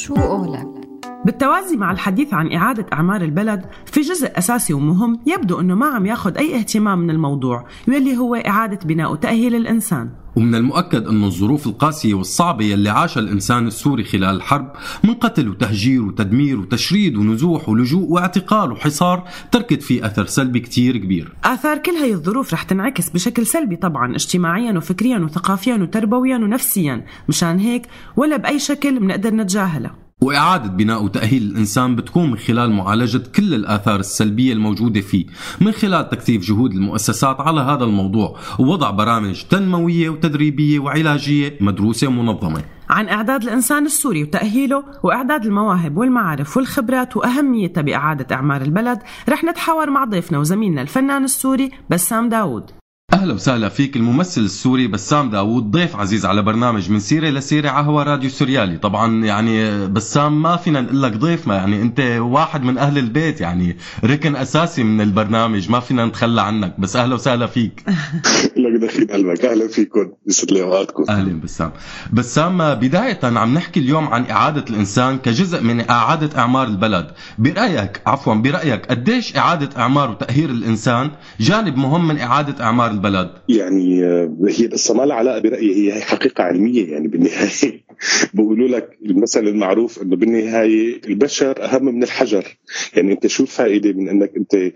شو قولك؟ بالتوازي مع الحديث عن إعادة أعمار البلد في جزء أساسي ومهم يبدو أنه ما عم ياخد أي اهتمام من الموضوع واللي هو إعادة بناء وتأهيل الإنسان. ومن المؤكد أن الظروف القاسية والصعبة يلي عاشها الإنسان السوري خلال الحرب من قتل وتهجير وتدمير وتشريد ونزوح ولجوء واعتقال وحصار تركت فيه أثر سلبي كتير كبير. آثار كل هاي الظروف رح تنعكس بشكل سلبي طبعا اجتماعيا وفكريا وثقافيا وتربويا ونفسيا مشان هيك ولا بأي شكل بنقدر نتجاهلها. وإعادة بناء وتأهيل الإنسان بتكون من خلال معالجة كل الآثار السلبية الموجودة فيه من خلال تكثيف جهود المؤسسات على هذا الموضوع ووضع برامج تنموية وتدريبية وعلاجية مدروسة ومنظمة. عن إعداد الإنسان السوري وتأهيله وإعداد المواهب والمعارف والخبرات وأهميتها بإعادة إعمار البلد رح نتحاور مع ضيفنا وزميلنا الفنان السوري بسام داوود. أهلا وسهلا فيك الممثل السوري بسام داوود ضيف عزيز على برنامج من سيرة لسيره على هوا راديو سوريالي. طبعا يعني بسام ما فينا نقول لك ضيف ما يعني أنت واحد من أهل البيت يعني ركن أساسي من البرنامج ما فينا نتخلى عنك. بس أهلا وسهلا فيك. لك دخيل قلبك. أهلا فيكم. يسعد لي أوقاتكم. أهلا بسام. بسام بداية عم نحكي اليوم عن إعادة الإنسان كجزء من إعادة إعمار البلد. برأيك عفوا برأيك قديش إعادة إعمار وتاهيل الإنسان؟ جانب مهم من إعادة إعمار البلد. البلد يعني آه، هي بس ما لها علاقة برأيي هي حقيقة علمية يعني بالنهاية. بقولوا لك المثل المعروف إنه بالنهاية البشر أهم من الحجر. يعني أنت شو الفائدة من إنك أنت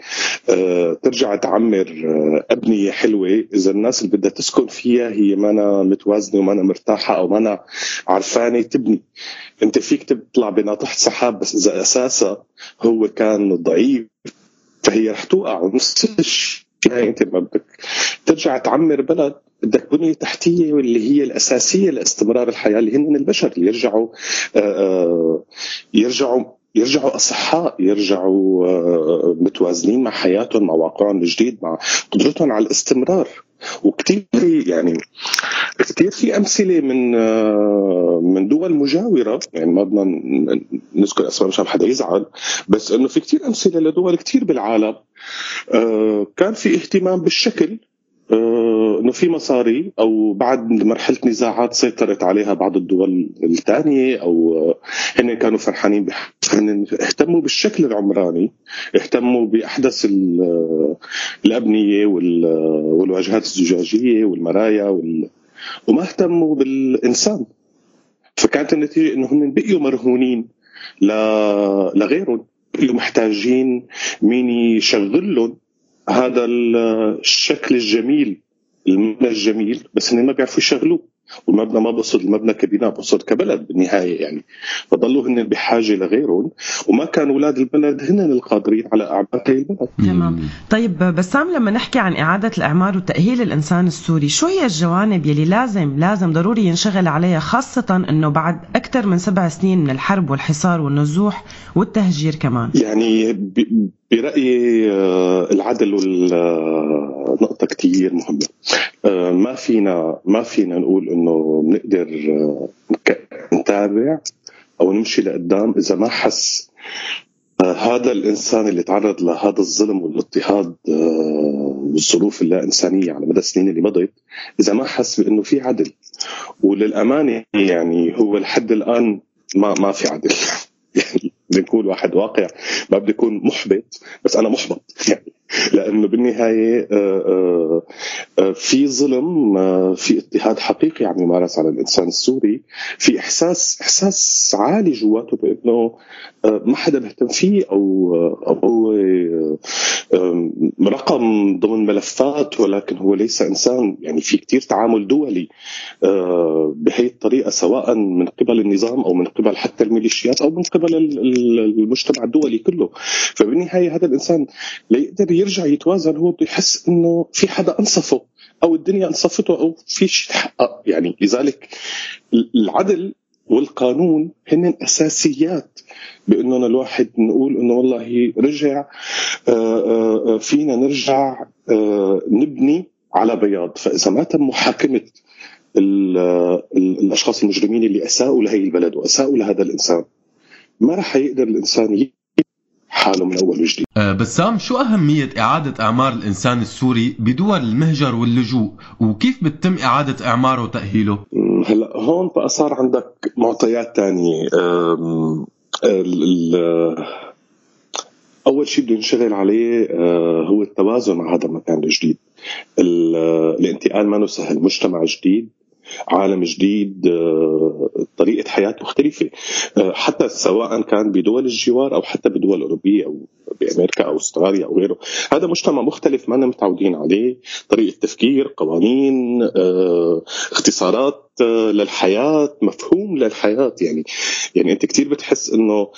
آه، ترجع تعمر آه، أبنية حلوة؟ إذا الناس اللي بدها تسكن فيها هي ما متوازنة وما مرتاحة أو ما عرفانة تبني. أنت فيك تطلع بناطحه سحاب بس إذا أساسها هو كان ضعيف فهي رح توقع ونفس هاي انت ما بدك ترجع تعمر بلد بدك بنية تحتية واللي هي الأساسية لاستمرار الحياة اللي هن البشر. اللي يرجعوا آه، آه، يرجعوا يرجعوا أصحاء يرجعوا آه، متوازنين مع حياتهم مع واقعهم الجديد مع قدرتهم على الاستمرار. وكثير يعني كثير في أمثلة من من دول مجاورة يعني ما بدنا نذكر أسماء مشان حدا يزعل بس إنه في كثير أمثلة لدول كثير بالعالم كان في اهتمام بالشكل آه، إنه في مصاري أو بعد مرحلة نزاعات سيطرت عليها بعض الدول الثانية أو آه، هن كانوا فرحانين اهتموا بالشكل العمراني اهتموا بأحدث آه، الابنيه والواجهات الزجاجية والمرايا وال... وما اهتموا بالإنسان. فكانت النتيجة إنه هم بقيوا مرهونين. لغيرهم بقيوا محتاجين مين يشغل لهم هذا الشكل الجميل المبنى الجميل بس هن ما بيعرفوا يشغلوه. والمبنى ما بصد المبنى كبناء بصد كبلد بالنهاية يعني. فضلوا هن بحاجة لغيرهم وما كان أولاد البلد هن القادرين على اعمار هي البلد. تمام طيب بسام لما نحكي عن إعادة الإعمار وتأهيل الإنسان السوري شو هي الجوانب يلي لازم لازم ضروري ينشغل عليها خاصة إنه بعد أكثر من سبع سنين من الحرب والحصار والنزوح والتهجير كمان؟ يعني برأيي آه، العدل والنقطه كثير مهمة. آه، ما فينا ما فينا نقول إنه بنقدر آه، نتابع أو نمشي لقدام إذا ما حس آه، هذا الإنسان اللي تعرض لهذا الظلم والاضطهاد والظروف اللا انسانيه على مدى السنين اللي مضت إذا ما حس بإنه في عدل. وللأمانة يعني هو لحد الآن ما ما في عدل. نكون واحد واقع ما بدي أكون محبط بس أنا محبط. يعني لأنه بالنهاية آه، آه، في ظلم في اضطهاد حقيقي عم يمارس على الإنسان السوري في إحساس إحساس عالي جواته بإنه ما حدا مهتم فيه أو أو هو رقم ضمن ملفات ولكن هو ليس إنسان. يعني في كثير تعامل دولي بهي الطريقة سواء من قبل النظام أو من قبل حتى الميليشيات أو من قبل المجتمع الدولي كله. فبالنهاية هذا الإنسان ليقدر يرجع يتوازن هو بده يحس إنه في حدا أنصفه. أو الدنيا انصفته أو في شيء تحقق يعني لذلك العدل والقانون هن اساسيات بانه الواحد نقول إنه والله رجع آه، آه، آه، فينا نرجع نبني على بياض. فإذا ما تم محاكمة الأشخاص المجرمين اللي أساءوا لهي البلد وأساءوا لهذا الإنسان ما راح يقدر الإنسان حاله من أول وجديد. أه بسام شو أهمية إعادة إعمار الإنسان السوري بدول المهجر واللجوء؟ وكيف بتتم إعادة إعماره وتأهيله؟ هلا هون بقى صار عندك معطيات ثانية أول شيء بده ينشغل عليه آه، هو التوازن مع هذا المكان الجديد. الانتقال ما سهل مجتمع جديد. عالم جديد آه، طريقة حياة مختلفة. آه، حتى سواء كان بدول الجوار أو حتى بدول أوروبية أو بأمريكا أو أستراليا أو غيره. هذا مجتمع مختلف ما متعودين عليه. طريقة تفكير قوانين آه، اختصارات للحياة مفهوم للحياة. يعني يعني أنت كثير بتحس أنه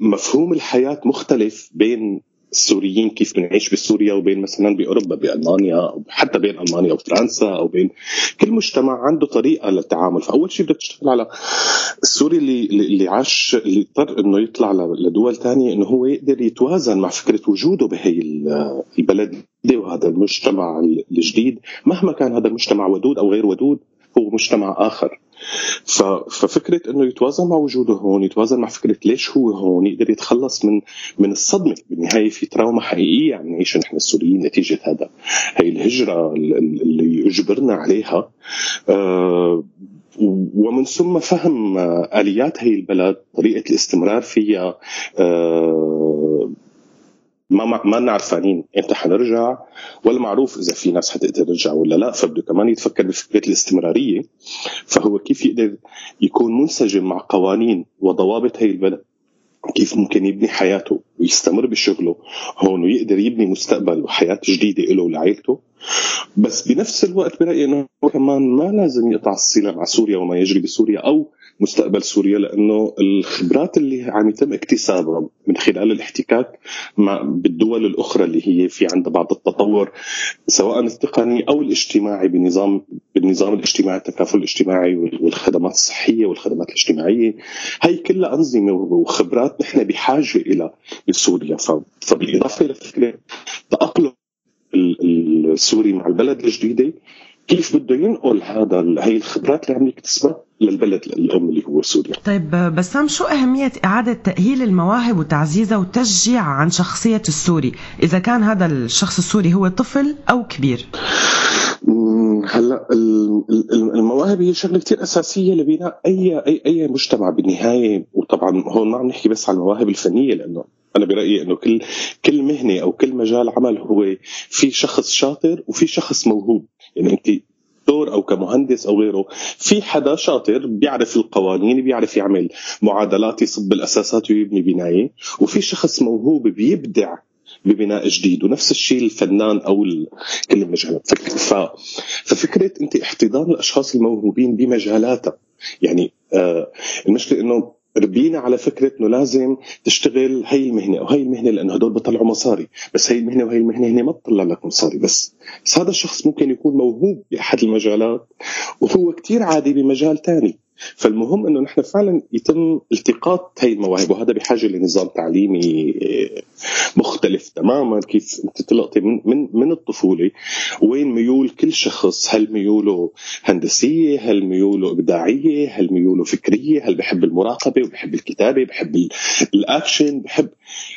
مفهوم الحياة مختلف بين السوريين كيف بنعيش بسوريا وبين مثلا بأوروبا بألمانيا أو حتى بين ألمانيا وفرنسا أو بين كل مجتمع عنده طريقة للتعامل. فأول شيء بدك تشتغل على السوري اللي اللي عاش اللي اضطر إنه يطلع لدول ثانية إنه هو يقدر يتوازن مع فكرة وجوده بهي البلد وهذا المجتمع الجديد. مهما كان هذا المجتمع ودود أو غير ودود هو مجتمع آخر. ففكرة إنه يتوازن مع وجوده هون يتوازن مع فكرة ليش هو هون يقدر يتخلص من من الصدمة. بالنهاية في تراوما حقيقية عم نعيشها نحن السوريين نتيجة هذا. هي الهجرة اللي أجبرنا عليها. آه ومن ثم فهم آليات هي البلد طريقة الاستمرار فيها آه ما ما عرفانين إمتى حنرجع ولا معروف إذا في ناس حتقدر ترجع ولا لا فبده كمان يتفكر بفكرة الاستمرارية. فهو كيف يقدر يكون منسجم مع قوانين وضوابط هي البلد؟ كيف ممكن يبني حياته؟ ويستمر بشغله هون ويقدر يبني مستقبل وحياة جديدة له ولعائلته. بس بنفس الوقت برأيي إنه كمان ما لازم يقطع الصلة مع سوريا وما يجري بسوريا أو مستقبل سوريا لأنه الخبرات اللي عم يتم اكتسابها من خلال الاحتكاك مع بالدول الأخرى اللي هي في عندها بعض التطور سواء التقني أو الاجتماعي بالنظام بالنظام الاجتماعي التكافل الاجتماعي والخدمات الصحية والخدمات الاجتماعية. هي كلها أنظمة وخبرات نحن بحاجة إلى بسوريا فبالإضافة لفكره تأقلم السوري مع البلد الجديدة كيف بده ينقل هذا هي الخبرات اللي عم يكتسبها للبلد الأم اللي هو سوريا. طيب بسام شو أهمية إعادة تأهيل المواهب وتعزيزها وتشجيع عن شخصية السوري، إذا كان هذا الشخص السوري هو طفل أو كبير؟ هلأ المواهب هي شغلة كثير أساسية لبناء اي اي أي مجتمع بالنهاية وطبعا هون ما عم نحكي بس عن المواهب الفنية لأنه أنا برأيي إنه كل كل مهنة أو كل مجال عمل هو في شخص شاطر وفي شخص موهوب. يعني أنت دكتور أو كمهندس أو غيره في حدا شاطر بيعرف القوانين بيعرف يعمل معادلات يصب الأساسات ويبني بناية وفي شخص موهوب بيبدع ببناء جديد ونفس الشيء الفنان أو كل المجالات. ففكرة أنت احتضان الأشخاص الموهوبين بمجالاتها. يعني آه المشكلة إنه ربينا على فكرة إنه لازم تشتغل هي المهنة أو هي المهنة لأنه هدول بيطلعوا مصاري. بس هي المهنة وهي المهنة هي ما بتطلع لك مصاري. بس بس هذا الشخص ممكن يكون موهوب بأحد المجالات وهو كتير عادي بمجال ثاني فالمهم إنه نحن فعلا يتم التقاط هي المواهب وهذا بحاجة لنظام تعليمي مختلف تماما كيف انت تلقطي من من من الطفولة وين ميول كل شخص؟ هل ميوله هندسية؟ هل ميوله إبداعية؟ هل ميوله فكرية؟ هل بحب المراقبة وبحب الكتابة بحب الأكشن؟ بحب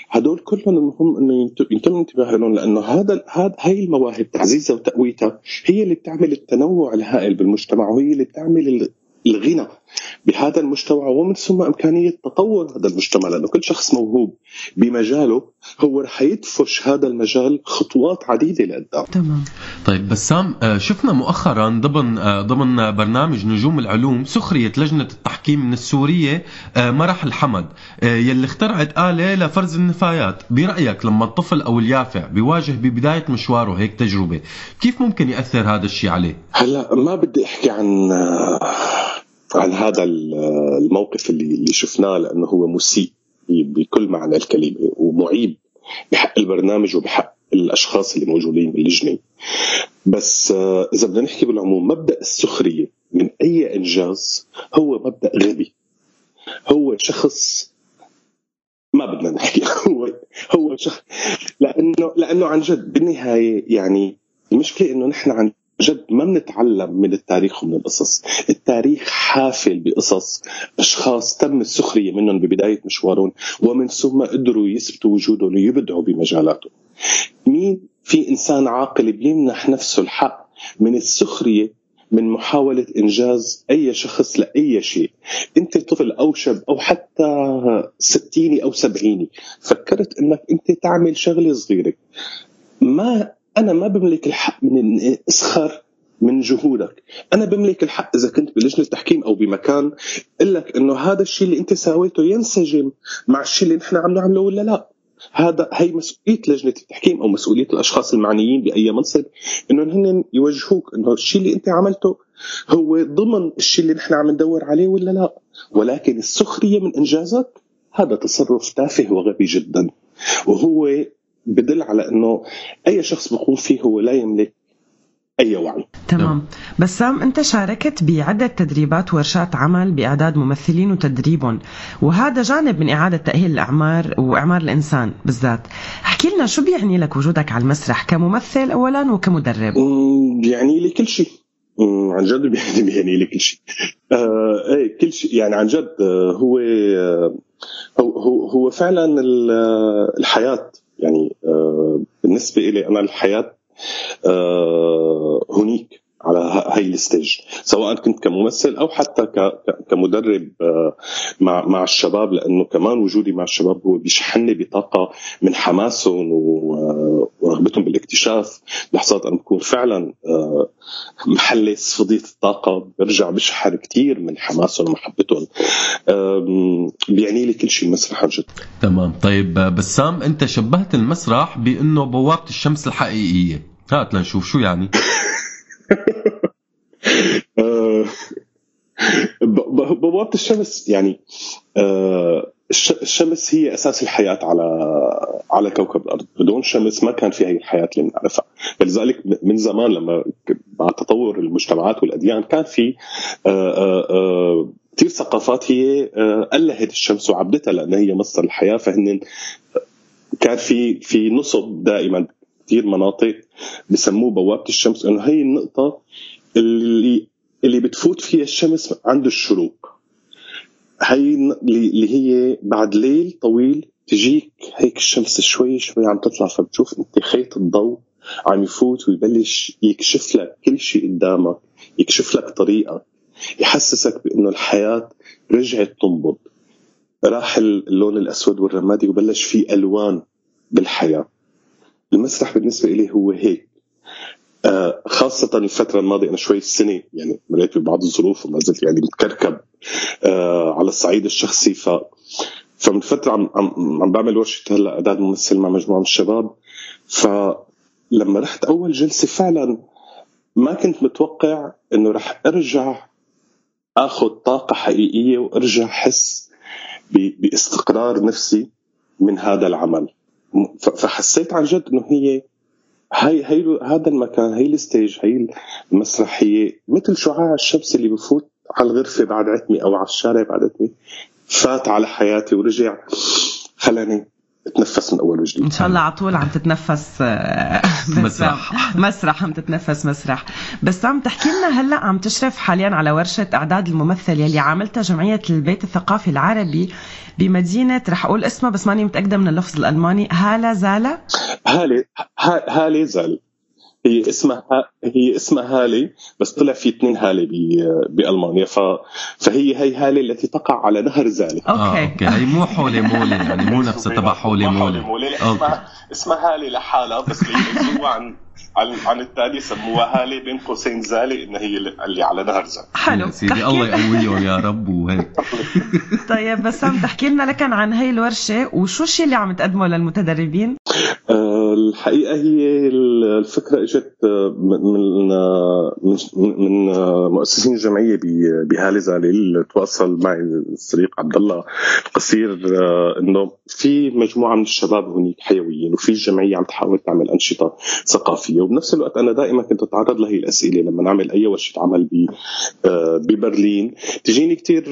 هدول كلهم المهم إنه يتم الانتباه لهم لأنه هذا هذا هي المواهب تعزيزها وتقويتها هي اللي بتعمل التنوع الهائل بالمجتمع وهي اللي بتعمل الغنى. بهذا المجتمع ومن ثم إمكانية تطور هذا المجتمع لأنه كل شخص موهوب بمجاله هو رح يدفش هذا المجال خطوات عديدة لقدام. تمام. طيب بسام آه، شفنا مؤخرا ضمن آه، ضمن برنامج نجوم العلوم سخرية لجنة التحكيم من السورية آه، مرح الحمد. يلي اخترعت آلة لفرز النفايات. برأيك لما الطفل أو اليافع بيواجه ببداية مشواره هيك تجربة كيف ممكن يأثر هذا الشيء عليه؟ هلأ ما بدي أحكي عن عن هذا الموقف اللي اللي شفناه لأنه هو مسيء بكل معنى الكلمة ومعيب بحق البرنامج وبحق الأشخاص اللي موجودين باللجنة. بس آه، إذا بدنا نحكي بالعموم مبدأ السخرية من أي إنجاز هو مبدأ غبي. هو شخص ما بدنا نحكي هو هو شخص لأنه لأنه عن جد بالنهاية يعني المشكلة إنه نحن عن جد ما بنتعلم من التاريخ ومن القصص. التاريخ حافل بقصص. أشخاص تم السخرية منهم ببداية مشوارهم ومن ثم قدروا يثبتوا وجودهم ويبدعوا بمجالاتهم. مين في إنسان عاقل بيمنح نفسه الحق من السخرية من محاولة إنجاز أي شخص لأي شيء؟ أنت طفل أو شاب أو حتى ستيني أو سبعيني فكرت أنك أنت تعمل شغلة صغيرة. ما أنا ما بملك الحق من إني أسخر من جهودك. أنا بملك الحق إذا كنت بلجنة تحكيم أو بمكان أقول لك انه هذا الشيء اللي أنت سويته ينسجم مع الشيء اللي نحن عم نعمله ولا لا. هذا هي مسؤولية لجنة التحكيم أو مسؤولية الأشخاص المعنيين بأي منصب إنه هن يوجهوك إنه الشيء اللي أنت عملته هو ضمن الشيء اللي نحن عم ندور عليه ولا لا. ولكن السخرية من إنجازك هذا تصرف تافه وغبي جدا. وهو بدل على إنه أي شخص بيقوم فيه هو لا يملك أي وعي. تمام. بسام أنت شاركت بعدة تدريبات وورشات عمل بأعداد ممثلين وتدريبهم وهذا جانب من إعادة تأهيل الأعمار وأعمار الإنسان بالذات. احكي لنا شو بيعني لك وجودك على المسرح كممثل اولا وكمدرب؟ بيعني لي كل شيء. عن جد بيعني بيعني لي كل شيء. آه إيه كل شيء. يعني عن جد آه، هو آه هو هو فعلا الحياة يعني آه بالنسبة لي أنا الحياة آه، هنيك على هاي الستيج سواء كنت كممثل أو حتى كمدرب آه، مع مع الشباب لأنه كمان وجودي مع الشباب هو بيشحنني بطاقة من حماسهم ورغبتهم بالاكتشاف. لحظات أنا بكون فعلا آه، محلس فضية الطاقة برجع بشحر كثير من حماسهم ومحبتهم. بيعني لي كل شيء المسرح عن جد. تمام. طيب بسام أنت شبهت المسرح بأنه بوابة الشمس الحقيقية. هات لنشوف شو يعني. آه، بوابة الشمس يعني آه، الشمس هي أساس الحياة على على كوكب الأرض، بدون شمس ما كان في هي الحياة اللي بنعرفها، فلذلك من زمان لما مع تطور المجتمعات والأديان كان في آه، كثير ثقافات هي ألهت الشمس وعبدتها لانها هي مصدر الحياة. فهن كان في في نصب دائما كثير مناطق بسموه بوابة الشمس إنه هي النقطة اللي اللي بتفوت فيها الشمس عند الشروق. هي اللي هي بعد ليل طويل تجيك هيك الشمس شوي شوي عم تطلع فبتشوف أنت خيط الضوء عم يفوت ويبلش يكشف لك كل شيء قدامك يكشف لك طريقك يحسسك بأنه الحياة رجعت تنبض. راح اللون الأسود والرمادي وبلش في ألوان بالحياة. المسرح بالنسبة لي هو هيك. آه خاصة الفترة الماضية أنا شوي السنة يعني مريت ببعض الظروف وما زلت يعني متكركب آه على الصعيد الشخصي. ف فمن فترة عم عم, عم بعمل ورشة هلأ إعداد ممثل مع مجموعة من الشباب. فلما رحت أول جلسة فعلا ما كنت متوقع إنه رح أرجع آخذ طاقة حقيقية وأرجع أحس بإستقرار نفسي من هذا العمل. فحسيت عن جد إنه هي هي هي هذا المكان هي الستيج هي المسرحية مثل شعاع الشمس اللي بفوت على الغرفة بعد عتمي أو على الشارع بعد عتمي فات على حياتي ورجع خلاني اتنفس من أول وجديد. إن شاء الله على طول عم تتنفس آه، مسرح. مسرح. عم تتنفس مسرح. بس عم تحكي لنا هلأ عم تشرف حاليا على ورشة أعداد الممثل يلي عاملتها جمعية البيت الثقافي العربي بمدينة رح أقول اسمها بس ماني متأكدة من اللفظ الألماني هالا زالا هالي هالي زال. هي اسمها هي اسمها هالي بس طلع في اثنين هالي بألمانيا. ف... فهي هي هالي التي تقع على نهر زالي. أوكي آه، أوكي. هي مو حولي مولي يعني مو نفسها تبع حولي مولي, مولي. اسمها اسمها هالي لحالها بس اللي عن عن عن التالي سموها هالي بين قوسين زالي إن هي اللي على نهر زالي. حلو. سيدي الله يقويهم يا رب. وهيك. طيب بس عم تحكي لنا لكن عن هي الورشة وشو الشيء اللي عم تقدمه للمتدربين؟ آه، الحقيقة هي الفكرة إجت من من مؤسسين الجمعيه بهالي اللي تواصل معي الصديق عبد الله القصير آه، إنه في مجموعة من الشباب هناك حيويين وفي الجمعية عم تحاول تعمل أنشطة ثقافية وبنفس الوقت أنا دائما كنت أتعرض لهي الأسئلة لما نعمل أي ورشة عمل آه، ببرلين. تجيني كثير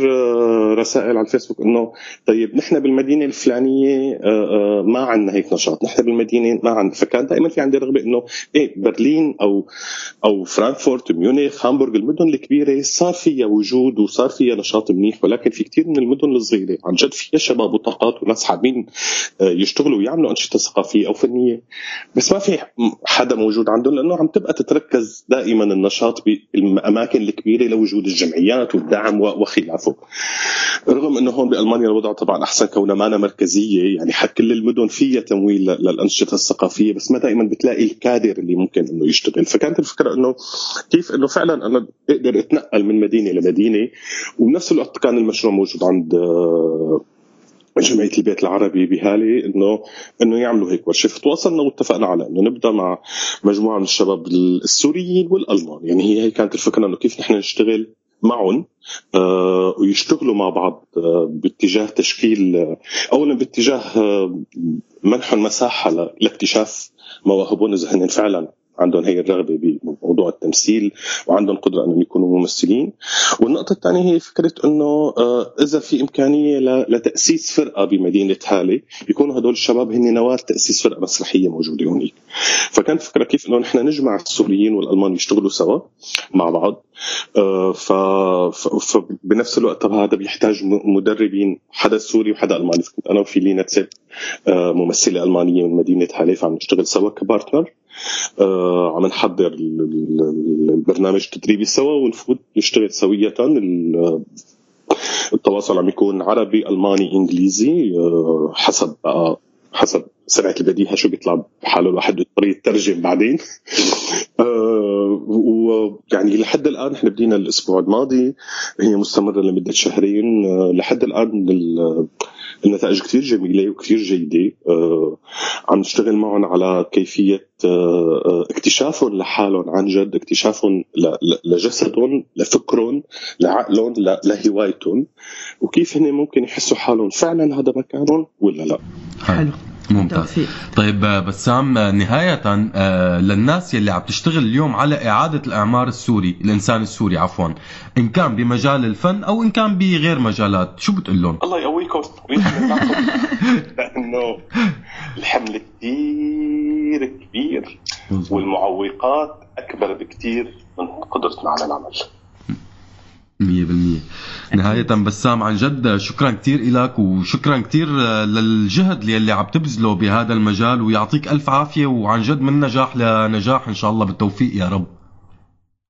رسائل على الفيسبوك إنه طيب نحن بالمدينة الفلانية ما عندنا هيك نشاط نحن بالمدينة ما عندنا فكان دائما في عندي رغبة إنه إيه برلين أو أو فرانكفورت ميونخ هامبورغ المدن الكبيرة صار فيها وجود وصار فيها نشاط منيح ولكن في كثير من المدن الصغيرة عن جد فيها شباب وطاقات وناس حابين آه، يشتغلوا ويعملوا أنشطة ثقافية أو فنية. بس ما في حدا موجود عندهم لأنه عم تبقى تتركز دائما النشاط بالأماكن الكبيرة لوجود الجمعيات والدعم وخلافه. رغم إنه هون بألمانيا الوضع طبعا أحسن كونها مانا مركزية يعني كل المدن فيها تمويل للأنشطة الثقافية بس ما دائما بتلاقي الكادر اللي ممكن إنه يشتغل. فكانت الفكرة إنه كيف إنه فعلا أنا أقدر أتنقل من مدينة لمدينة وبنفس الوقت كان المشروع موجود عند آه، جمعية البيت العربي بهالي إنه إنه يعملوا هيك ورشه فتواصلنا واتفقنا على إنه نبدأ مع مجموعة من الشباب السوريين والألمان. يعني هي هي كانت الفكرة إنه كيف نحن نشتغل معهم آه ويشتغلوا مع بعض آه باتجاه تشكيل آه اولا باتجاه آه منح مساحه لاكتشاف مواهبهم اذا هن فعلا عندهم هي الرغبة بموضوع التمثيل وعندهم قدره أنهم يكونوا ممثلين. والنقطة الثانية هي فكرة إنه آه، إذا في إمكانية لتأسيس فرقة بمدينة هالي يكونوا هدول الشباب هن نواة تأسيس فرقة مسرحية موجودة هونيك فكانت فكرة كيف إنه نحن نجمع السوريين والألمان يشتغلوا سوا مع بعض. آه، فبنفس الوقت طب هذا بيحتاج مدربين حدا سوري وحدا ألماني. أنا وفي لينا آه، ممثلة ألمانية من مدينة هاليف عم نشتغل سوا كبارتنر. عم نحضر البرنامج التدريبي سوا ونفوت نشتغل سوية التواصل عم يكون عربي ألماني إنجليزي آه حسب بقى حسب سرعة البديهة شو بيطلع بحاله الواحد يضطر يترجم بعدين. آه ويعني لحد الآن إحنا بدينا الأسبوع الماضي هي مستمرة لمدة شهرين. آه لحد الآن النتائج كثير جميله وكثير جيده عم نشتغل معهم على كيفيه اكتشافهم لحالهم عن جد اكتشافهم لجسدهم لفكرهم لعقلهم لهوايتهم وكيف هن ممكن يحسوا حالهم فعلا هذا مكانهم ولا لا؟ حلو. ممتاز. طيب آه، بسام آه، نهاية آه، للناس يلي عم تشتغل اليوم على إعادة الإعمار السوري الإنسان السوري عفوا. إن كان بمجال الفن أو إن كان بغير مجالات شو بتقول لهم؟ الله يقويكم. لأنه الحمل كثير كبير والمعوقات أكبر بكثير من قدرتنا على العمل. مية بالمية. نهاية بسام عن جد شكرا كتير إلك وشكرا كتير للجهد اللي عم تبذله بهذا المجال ويعطيك ألف عافية وعن جد من نجاح لنجاح إن شاء الله بالتوفيق يا رب.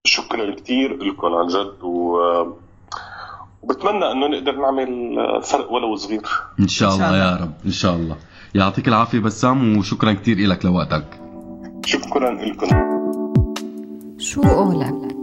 شكرا كتير لكم عن جد و... وبتمنى إنه نقدر نعمل فرق ولو صغير. إن شاء, إن شاء الله, الله. يا رب إن شاء الله. يعطيك العافية بسام وشكرا كثير لك لوقتك. شكرا لكم شو قولك؟